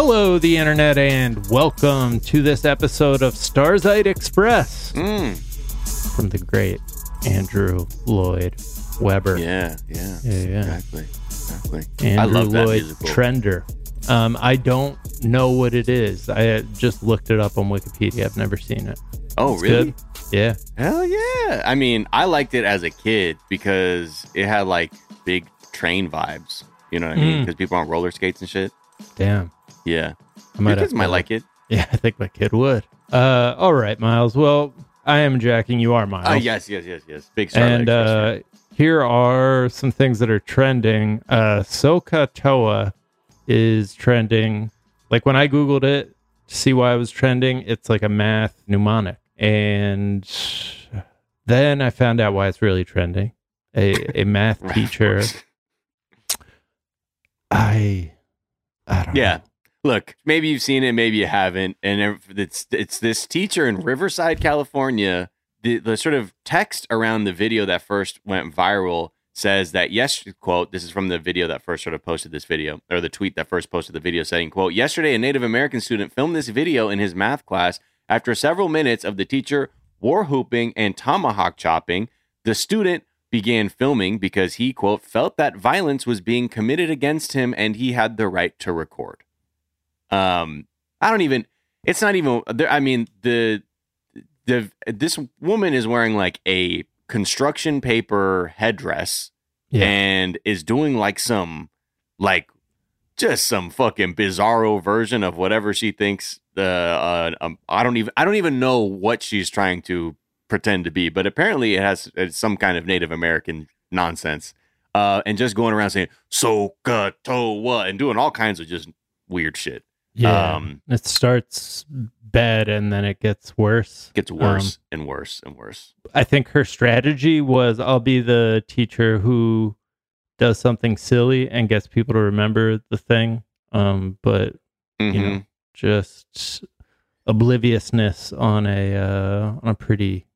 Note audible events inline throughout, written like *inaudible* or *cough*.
Hello, the internet, and welcome to this episode of Star Zeit Express Mm. from the great Andrew Lloyd Webber. Yeah, yeah, Yeah, yeah. exactly, exactly. Andrew I love that Lloyd musical. Trender. Um, I don't know what it is. I uh, just looked it up on Wikipedia. I've never seen it. oh, It's really? good. Yeah. Hell yeah! I mean, I liked it as a kid because it had like big train vibes. You know what I mean? Mm. Because people on roller skates and shit. Damn. Yeah, I your might kids might like it. Yeah, *laughs* I think my kid would. Uh, all right, Miles. Well, I am jacking. You are Miles. Oh, yes, yes, yes, yes. Big Starlight and uh, here are some things that are trending. Uh, Soh Cah Toa is trending. Like when I googled it to see why it was trending, it's like a math mnemonic, and then I found out why it's really trending. A a math *laughs* teacher. I I don't Yeah. know. Look, maybe you've seen it, maybe you haven't. And it's it's this teacher in Riverside, California. The the sort of text around the video that first went viral says that yes, quote, this is from the video that first sort of posted this video, or the tweet that first posted the video saying, quote, yesterday a Native American student filmed this video in his math class. After several minutes of the teacher war whooping and tomahawk chopping, the student began filming because he, quote, felt that violence was being committed against him and he had the right to record. Um, I don't even, it's not even, there- I mean, the, the, this woman is wearing like a construction paper headdress Yeah. and is doing like some, like, just some fucking bizarro version of whatever she thinks the uh, um, I don't even I don't even know what she's trying to pretend to be, but apparently it has it's some kind of Native American nonsense. Uh, and just going around saying "Soh Cah Toa" and doing all kinds of just weird shit. Yeah. Um, it starts bad and then it gets worse. gets worse and worse and worse. I think her strategy was I'll be the teacher who does something silly and gets people to remember the thing. Um, but you know, just obliviousness on a uh, on a pretty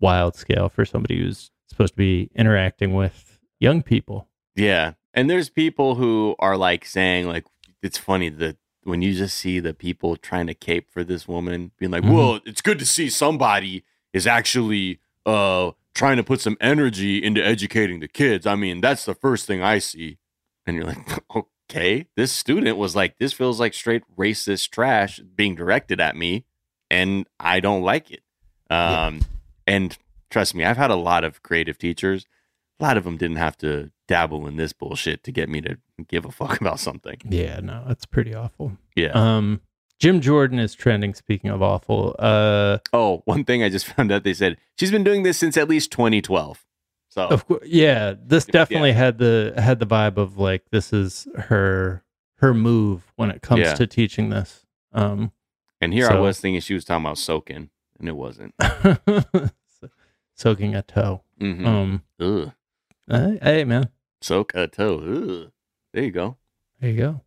wild scale for somebody who's supposed to be interacting with young people. Yeah. And there's people who are like saying like it's funny that when you just see the people trying to cape for this woman being like, Mhm. "Well, it's good to see somebody is actually uh trying to put some energy into educating the kids. I mean, that's the first thing I see." And you're like, *laughs* "Okay, this student was like this feels like straight racist trash being directed at me and I don't like it." Um and trust me, I've had a lot of creative teachers a lot of them didn't have to dabble in this bullshit to get me to give a fuck *laughs* about something. Yeah, no, that's pretty awful. Yeah. Um, Jim Jordan is trending. Speaking of awful, uh, oh, *laughs* one thing I just found out they said she's been doing this since at least 2012. So Of course, yeah. This definitely had the had the vibe of like this is her her move when it comes Yeah. to teaching this. Um, and here I was thinking she was talking about soaking, and it wasn't. *laughs* soaking a toe. hmm Um, Ugh. hey man, Soak a toe. Ugh. There you go. there you go.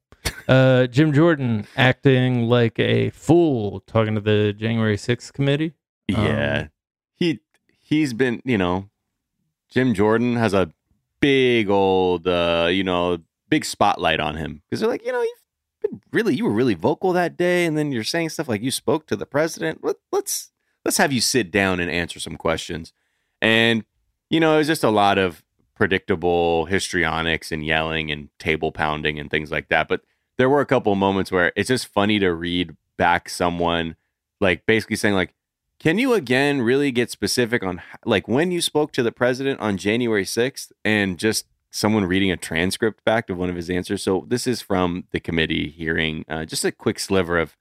Uh, Jim Jordan acting like a fool, talking to the January 6th committee. Yeah. Um, he he's been, you know, Jim Jordan has a big old uh, you know, big spotlight on him. Because they're like, you know, you've been really you were really vocal that day, and then you're saying stuff like you spoke to the president. Let, let's let's have you sit down and answer some questions. And, you know, it was just a lot of predictable histrionics and yelling and table pounding and things like that. But there were a couple moments where it's just funny to read back someone like basically saying like can you again really get specific on like when you spoke to the president on January 6th and just someone reading a transcript back of one of his answers? So this is from the committee hearing, uh, just a quick sliver of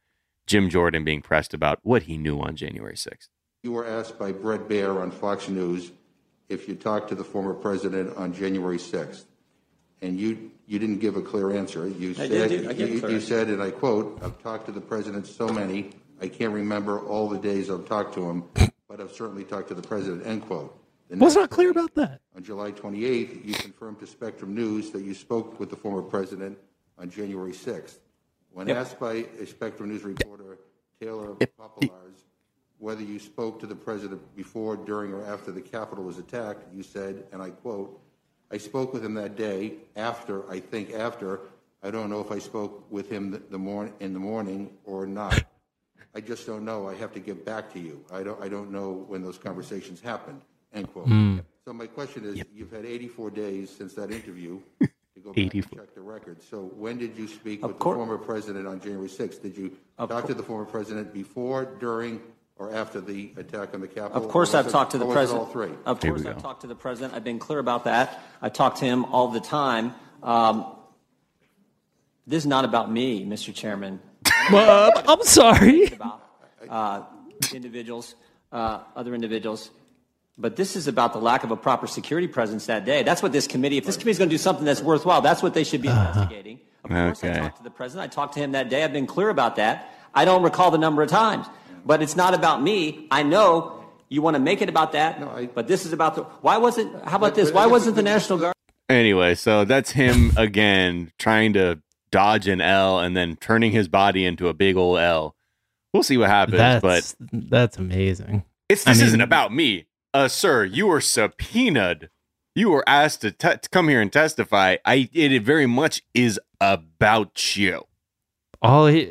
Jim Jordan being pressed about what he knew on January 6th. You were asked by Bret Baier on Fox News if you talked to the former president on January 6th, and you, you didn't give a clear answer. You I said, did I gave a you, you said, and I quote, "I've talked to the president so many, I can't remember all the days I've talked to him, but I've certainly talked to the president." End quote. The Was not clear about that. On July 28th, you confirmed to Spectrum News that you spoke with the former president on January 6th. When Yep. asked by a Spectrum News reporter, Taylor Popielarz, whether you spoke to the president before, during, or after the Capitol was attacked, you said, and I quote, I spoke with him that day, after, I think after, I don't know if I spoke with him the, the morning in the morning or not. I just don't know. I have to get back to you. I don't. I don't know when those conversations happened. End quote. Hmm. So my question is: You've had 84 days since that interview *laughs* to go back and check the record. So when did you speak Of with cour- the former president on January 6th? Did you Of talk to the former president before, during, or after the attack on the Capitol? Of course, I've it- talked to the or was it president. all three. Of Here course, I've talked to the president. I've been clear about that. I talk to him all the time. Um, this is not about me, Mr. Chairman. *laughs* Uh, I'm sorry. About uh, individuals, uh, other individuals. But this is about the lack of a proper security presence that day. That's what this committee, if this committee is going to do something that's worthwhile, that's what they should be investigating. Of course, I talked to the president. I talked to him that day. I've been clear about that. I don't recall the number of times. But it's not about me. I know you want to make it about that. No, I- but this is about the. Why wasn't. How about But- this? but Why wasn't the the- National Guard? Anyway, so that's him again trying to dodge an L and then turning his body into a big old L. We'll see what happens, but That's that's amazing. it's I this isn't about me. Uh, sir, you were subpoenaed. You were asked to, te- to come here and testify. I it very much is about you. All he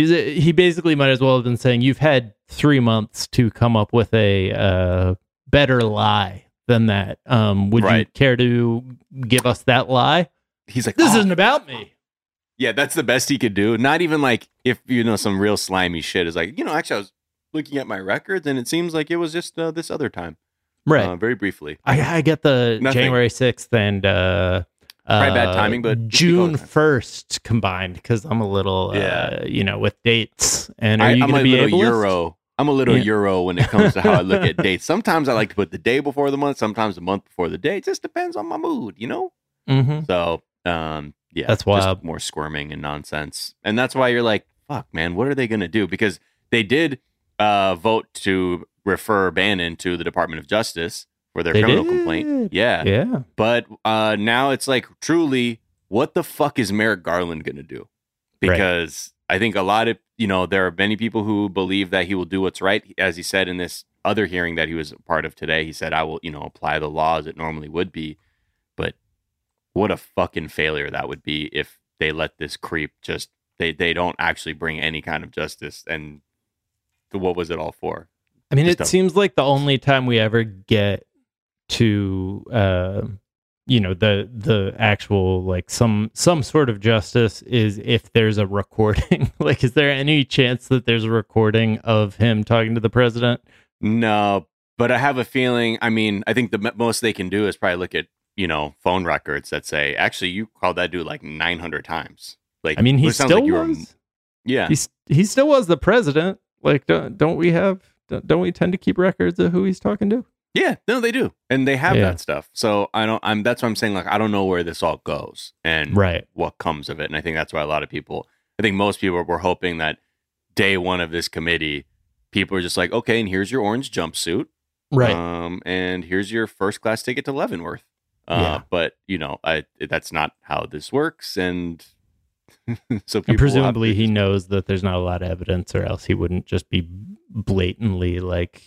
he's a, he basically might as well have been saying you've had three months to come up with a uh, better lie than that. Um, would you care to give us that lie? He's like, This "Oh, isn't about me. Yeah, that's the best he could do. Not even like if you know some real slimy shit is like, you know, actually I was looking at my records and it seems like it was just uh, this other time. Right. Uh, very briefly. I, I get the Nothing. January 6th and uh, Probably bad timing, but June 1st combined because I'm a little, Yeah. uh, you know, with dates. And are I, you going to be little ableist? Euro. I'm a little Yeah. Euro when it comes to how I look at *laughs* dates. Sometimes I like to put the day before the month, sometimes the month before the day. It just depends on my mood, you know? Mhm. So, um, yeah, That's why more squirming and nonsense, and that's why you're like, "Fuck, man, what are they gonna do?" Because they did uh, vote to refer Bannon to the Department of Justice for their They criminal did. complaint. Yeah, Yeah. but uh, now it's like, truly, what the fuck is Merrick Garland gonna do? Right. Because I think a lot of you know there are many people who believe that he will do what's right, as he said in this other hearing that he was a part of today. He said, "I will, you know, apply the law as it normally would be." But what a fucking failure that would be if they let this creep just they they don't actually bring any kind of justice and what was it all for? I mean, Just it a- seems like the only time we ever get to, uh, you know, the the actual like some some sort of justice is if there's a recording. *laughs* like, is there any chance that there's a recording of him talking to the president? No, but I have a feeling. I mean, I think the most they can do is probably look at you know phone records that say, actually, you called that dude like nine hundred times. Like, I mean, he still like you were- was. yeah, He's he still was the president. Like, don't, don't we have? Don't don't we tend to keep records of who he's talking to? Yeah. No, they do, and they have Yeah. that stuff. So I don't. I'm. That's what I'm saying. Like, I don't know where this all goes and Right. what comes of it. And I think that's why a lot of people. I think most people were hoping that day one of this committee, people are just like, okay, and here's your orange jumpsuit. Right. Um, and here's your first class ticket to Leavenworth. Uh, Yeah. but you know, I that's not how this works, and *laughs* so people and presumably he knows that there's not a lot of evidence, or else he wouldn't just be blatantly like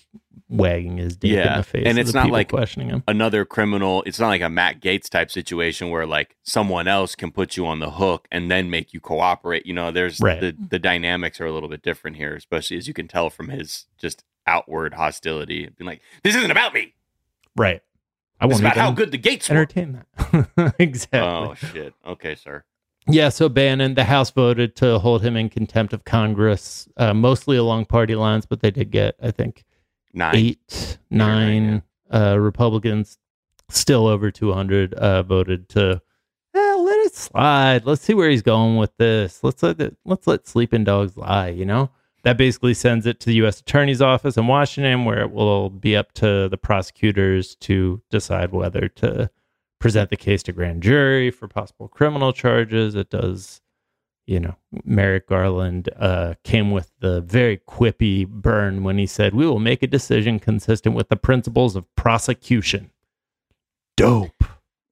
wagging his dick in the face. and it's the not like- questioning him. another criminal. It's not like a Matt Gaetz type situation where like someone else can put you on the hook and then make you cooperate. You know, there's Right. the the dynamics are a little bit different here, especially as you can tell from his just outward hostility. Being like, this isn't about me. Right. I It's won't about how good the Gates were. that. *laughs* exactly. Oh shit. Okay, sir. Yeah, so Bannon, the House voted to hold him in contempt of Congress, uh, mostly along party lines, but they did get, I think, Nine. eight, nine, nine uh, Republicans, still over 200, uh, voted to eh, let it slide. Let's see where he's going with this. Let's let it, let's let sleeping dogs lie. You know that basically sends it to the U.S. Attorney's Office in Washington, where it will be up to the prosecutors to decide whether to present the case to grand jury for possible criminal charges. It does you know, Merrick Garland uh, came with the very quippy burn when he said, "We will make a decision consistent with the principles of prosecution." Dope.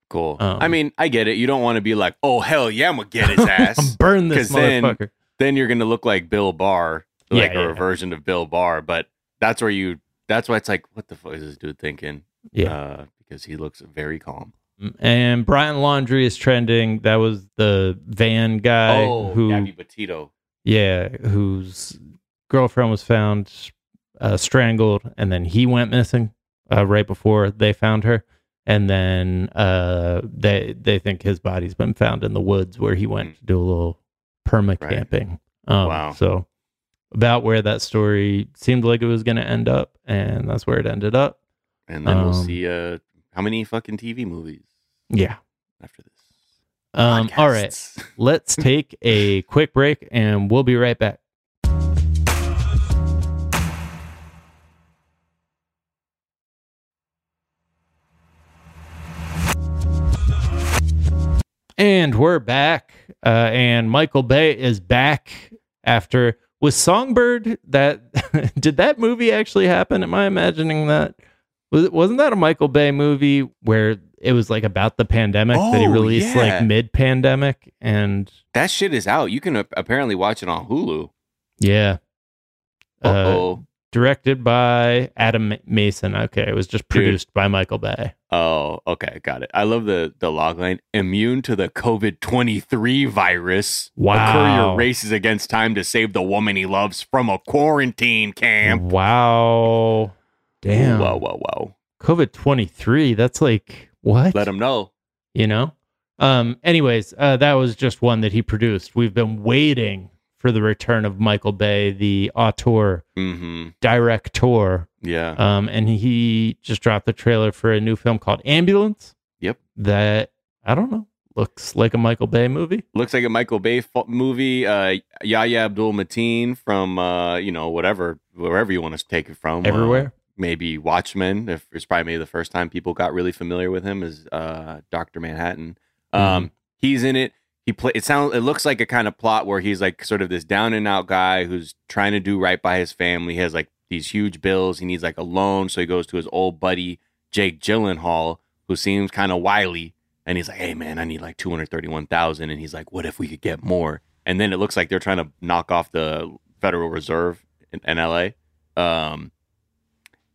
Cool. Um, I mean, I get it. You don't want to be like, oh hell yeah, I'm gonna get his *laughs* ass. I'm burn this 'Cause then- motherfucker. then you're gonna look like Bill Barr, like Yeah, a yeah. reversion of Bill Barr. But that's where you. That's why it's like, what the fuck is this dude thinking? yeah. Uh, because he looks very calm. And Brian Laundrie is trending. That was the van guy oh, who, Gabby Petito. yeah, whose girlfriend was found uh, strangled, and then he went missing uh, right before they found her. And then uh, they they think his body's been found in the woods where he went Mm. to do a little perma Right. camping. Um, Wow. So about where that story seemed like it was going to end up, and that's where it ended up. And then we'll Um, see uh how many fucking TV movies Yeah. after this. Um, all right. *laughs* Let's take a quick break, and we'll be right back. And we're back. Uh, and Michael Bay is back after was Songbird that *laughs* did that movie actually happen? Am I imagining that? Was it, wasn't that a Michael Bay movie where it was like about the pandemic that he Oh, released yeah. like mid pandemic and That shit is out. You can uh, apparently watch it on Hulu. yeah. Uh oh. directed by Adam Mason. Okay, it was just produced by Michael Bay. Oh, okay, got it. I love the the log line. Immune to the COVID twenty three virus. A courier races against time to save the woman he loves from a quarantine camp. Wow. Damn. Whoa, whoa, whoa. COVID 23. That's like what? Let him know. you know um anyways uh that was just one that he produced we've been waiting for the return of michael bay the auteur Mm-hmm. director Yeah. um and he just dropped the trailer for a new film called ambulance Yep. that i don't know looks like a michael bay movie Looks like a Michael Bay fo- movie. Uh, Yahya Abdul Mateen from uh, you know whatever wherever you want to take it from. Uh, everywhere maybe Watchmen. If it's probably maybe the first time people got really familiar with him is uh, Doctor Manhattan. Um, he's in it. He play. It sounds. It looks like a kind of plot where he's like sort of this down and out guy who's trying to do right by his family. He has like these huge bills. He needs like a loan, so he goes to his old buddy Jake Gyllenhaal, who seems kind of wily, and he's like, "Hey man, I need like two hundred thirty-one thousand. And he's like, "What if we could get more?" And then it looks like they're trying to knock off the Federal Reserve in, in LA. Um,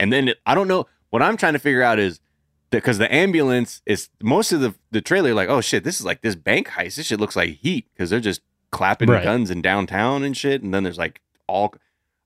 and then it, I don't know what I'm trying to figure out is because the ambulance is most of the the trailer like oh shit this is like this bank heist. This shit looks like heat because they're just clapping Right. guns in downtown and shit. And then there's like all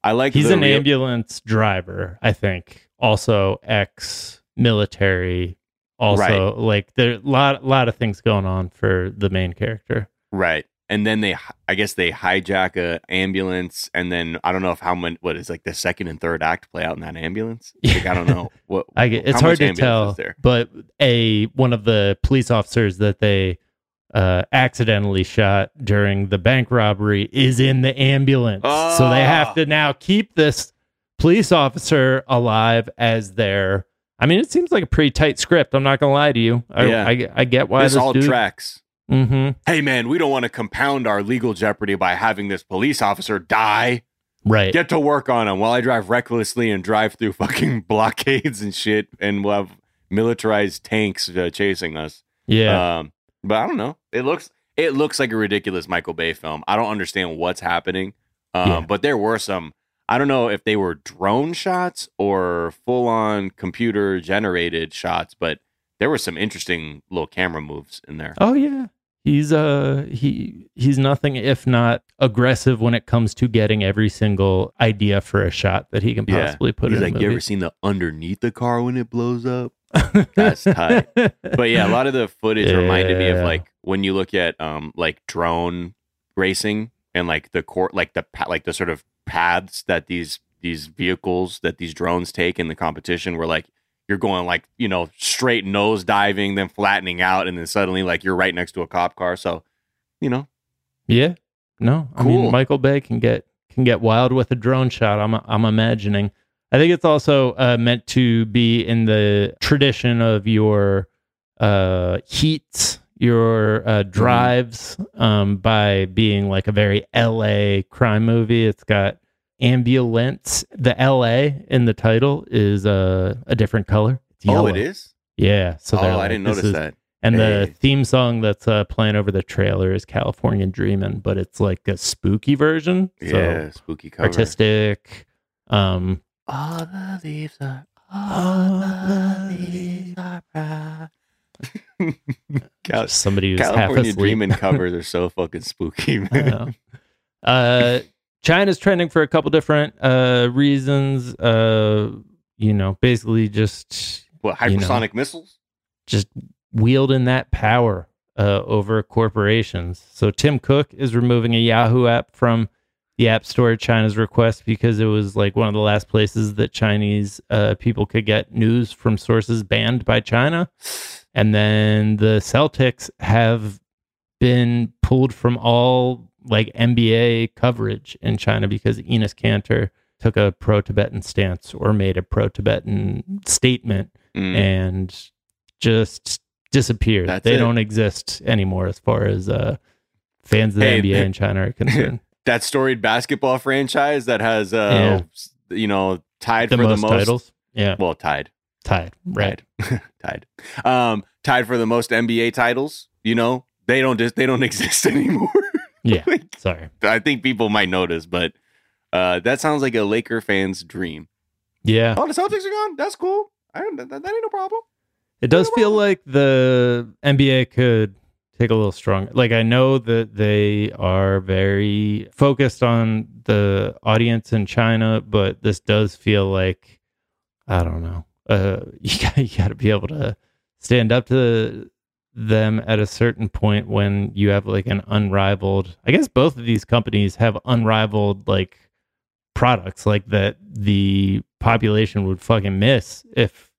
I like he's an real- ambulance driver i think. Also ex military also like there a lot lot of things going on for the main character. Right and then they I guess they hijack a ambulance and then I don't know if how many what is like the second and third act play out in that ambulance *laughs* like I don't know what I get it's hard to tell, but a one of the police officers that they uh, accidentally shot during the bank robbery is in the ambulance, so they Ah. have to now keep this police officer alive as their. I mean, it seems like a pretty tight script. I'm not gonna lie to you. I, Yeah. I, I get why this this all dude. tracks hmm hey man we don't want to compound our legal jeopardy by having this police officer die Right. get to work on him while I drive recklessly and drive through *laughs* fucking blockades and shit, and we'll have militarized tanks uh, chasing us. yeah. Um, but I don't know. It looks it looks like a ridiculous Michael Bay film. I don't understand what's happening. Um, Yeah. but there were some. I don't know if they were drone shots or full on computer generated shots, but there were some interesting little camera moves in there. Oh yeah. He's uh he he's nothing if not aggressive when it comes to getting every single idea for a shot that he can Yeah. possibly put He's in like, a you ever seen the underneath the car when it blows up? *laughs* That's tight. but yeah, a lot of the footage reminded me of like when you look at um like drone racing and like the court like the like the sort of paths that these these vehicles that these drones take in the competition were like you're going like you know straight nose diving then flattening out and then suddenly like you're right next to a cop car so you know Yeah. No. I Cool. mean Michael Bay can get can get wild with a drone shot. I'm I'm imagining. I think it's also uh, meant to be in the tradition of your uh, heats, your uh, drives, um, by being like a very LA crime movie. It's got ambulance. The LA in the title is uh, a different color. It's oh it is Yeah. So oh they're I didn't notice is- that and the theme song that's uh, playing over the trailer is California Dreamin', but it's like a spooky version. So yeah spooky cover artistic. Um, all the leaves are all the leaves are brown *laughs* Cal- Somebody who's half California asleep. Dreaming covers are so *laughs* fucking spooky, man. Uh, China's trending for a couple different uh, reasons. Uh, you know, basically just What You know. hypersonic missiles? just wielding that power uh, over corporations. So Tim Cook is removing a Yahoo app from the App Store at China's request because it was like one of the last places that Chinese uh, people could get news from sources banned by China. And then the Celtics have been pulled from all like NBA coverage in China because Enes Kanter took a pro Tibetan stance or made a pro Tibetan statement Mm. and just disappeared. That's they it. don't exist anymore as far as uh, fans of the Hey, NBA in China are concerned. *laughs* that storied basketball franchise that has, uh, Yeah. you know, tied the for most the most titles. Yeah, Well, tied, tied. Right. tied, *laughs* tied, um, tied for the most NBA titles. You know, they don't just they don't *laughs* exist anymore. Yeah. *laughs* Like, Sorry. I think people might notice, but uh, that sounds like a Laker fan's dream. Yeah. Oh, the Celtics are gone. That's cool. I, that, that ain't no problem. It does feel like the NBA could take a little stronger. Like I know that they are very focused on the audience in China, but this does feel like I don't know. Uh, *laughs* you got you got to be able to stand up to them at a certain point when you have like an unrivaled. I guess both of these companies have unrivaled like products like that the population would fucking miss if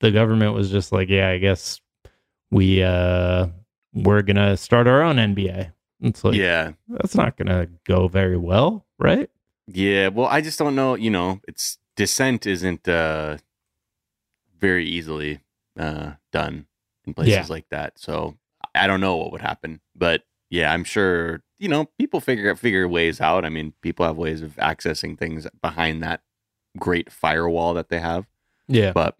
the government was just like, yeah, I guess we uh we're gonna start our own NBA. It's like yeah, that's not gonna go very well, right? yeah. Well, I just don't know. You know, it's dissent isn't uh, very easily uh, done in places Yeah. like that. So I don't know what would happen, but yeah, I'm sure you know people figure figure ways out. I mean, people have ways of accessing things behind that great firewall that they have. Yeah. but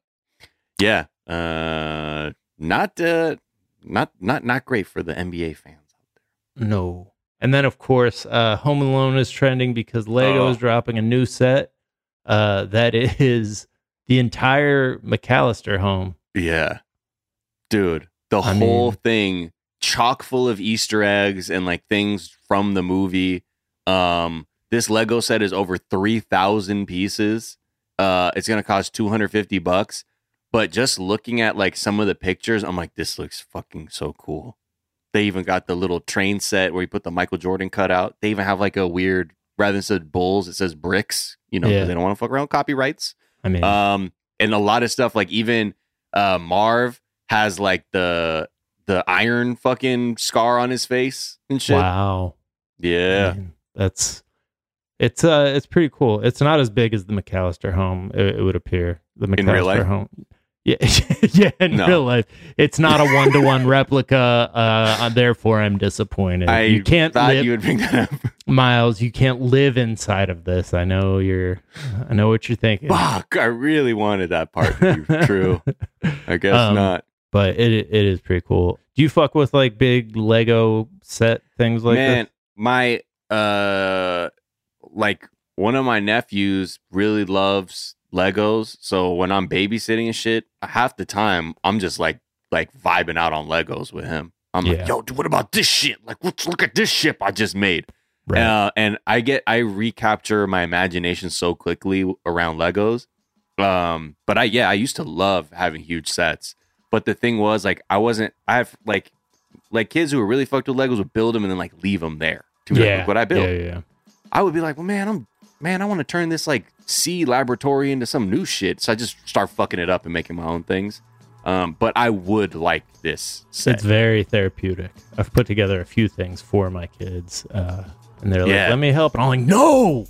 yeah uh not uh not not not great for the nba fans out there. No. And then of course, uh Home Alone is trending because Lego Oh. is dropping a new set uh that *laughs* is the entire McCallister home. yeah dude the I whole mean- thing chock full of easter eggs and like things from the movie. Um this lego set is over 3000 pieces. Uh it's gonna cost 250 bucks. But just looking at like some of the pictures i'm like this looks fucking so cool. They even got the little train set where you put the michael jordan cutout they even have like a weird rather than said bulls it says bricks you know, Yeah. they don't want to fuck around copyrights. I mean, um and a lot of stuff like even uh marv has like the the iron fucking scar on his face and shit wow. yeah Man, that's it's uh it's pretty cool. It's not as big as the McCallister home. It, it would appear the McCallister In real life? home. Yeah, *laughs* yeah. In No. real life, it's not a one to one replica. Uh, therefore, I'm disappointed. i you can't thought live, you would bring that up *laughs* Miles. You can't live inside of this. I know you're. I know what you're thinking. fuck i really wanted that part to be *laughs* true i guess Um, not but it it is pretty cool. Do you fuck with like big Lego set things like man this? my uh like one of my nephews really loves legos so when i'm babysitting and shit half the time i'm just like like vibing out on legos with him i'm Yeah. like yo dude, what about this shit like let's look at this ship i just made Right. uh, and i get i recapture my imagination so quickly around legos um but i yeah i used to love having huge sets but the thing was like i wasn't i have like like kids who were really fucked with legos would build them and then like leave them there to be like, yeah. "Look what i built Yeah, yeah, yeah. I would be like, well, man, I'm man, I want to turn this like sea laboratory into some new shit. So I just start fucking it up and making my own things. Um, but I would like this set. It's very therapeutic. I've put together a few things for my kids, uh, and they're Yeah. like, "Let me help," and I'm like, "No,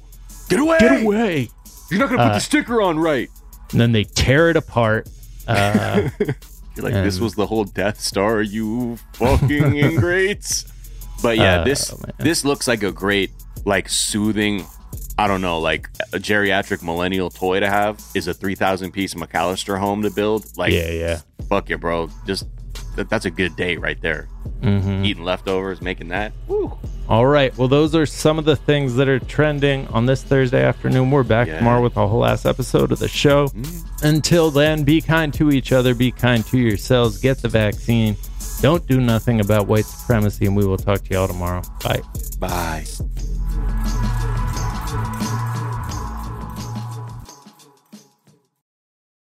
Get away! get away!" You're not gonna put Uh, the sticker on right. And then they tear it apart. Uh, *laughs* You're like, this was the whole Death Star, you fucking *laughs* ingrates. But yeah, Uh, this man. this looks like a great, like soothing. I don't know, like a geriatric millennial toy to have is a three thousand piece McCallister home to build. Like, yeah, yeah. fuck it, bro. Just that, that's a good day right there. hmm Eating leftovers, making that. Woo. All right. Well, those are some of the things that are trending on this Thursday afternoon. We're back Yeah. tomorrow with a whole last episode of the show. Until then, be kind to each other, be kind to yourselves, get the vaccine. Don't do nothing about white supremacy, and we will talk to y'all tomorrow. Bye. Bye.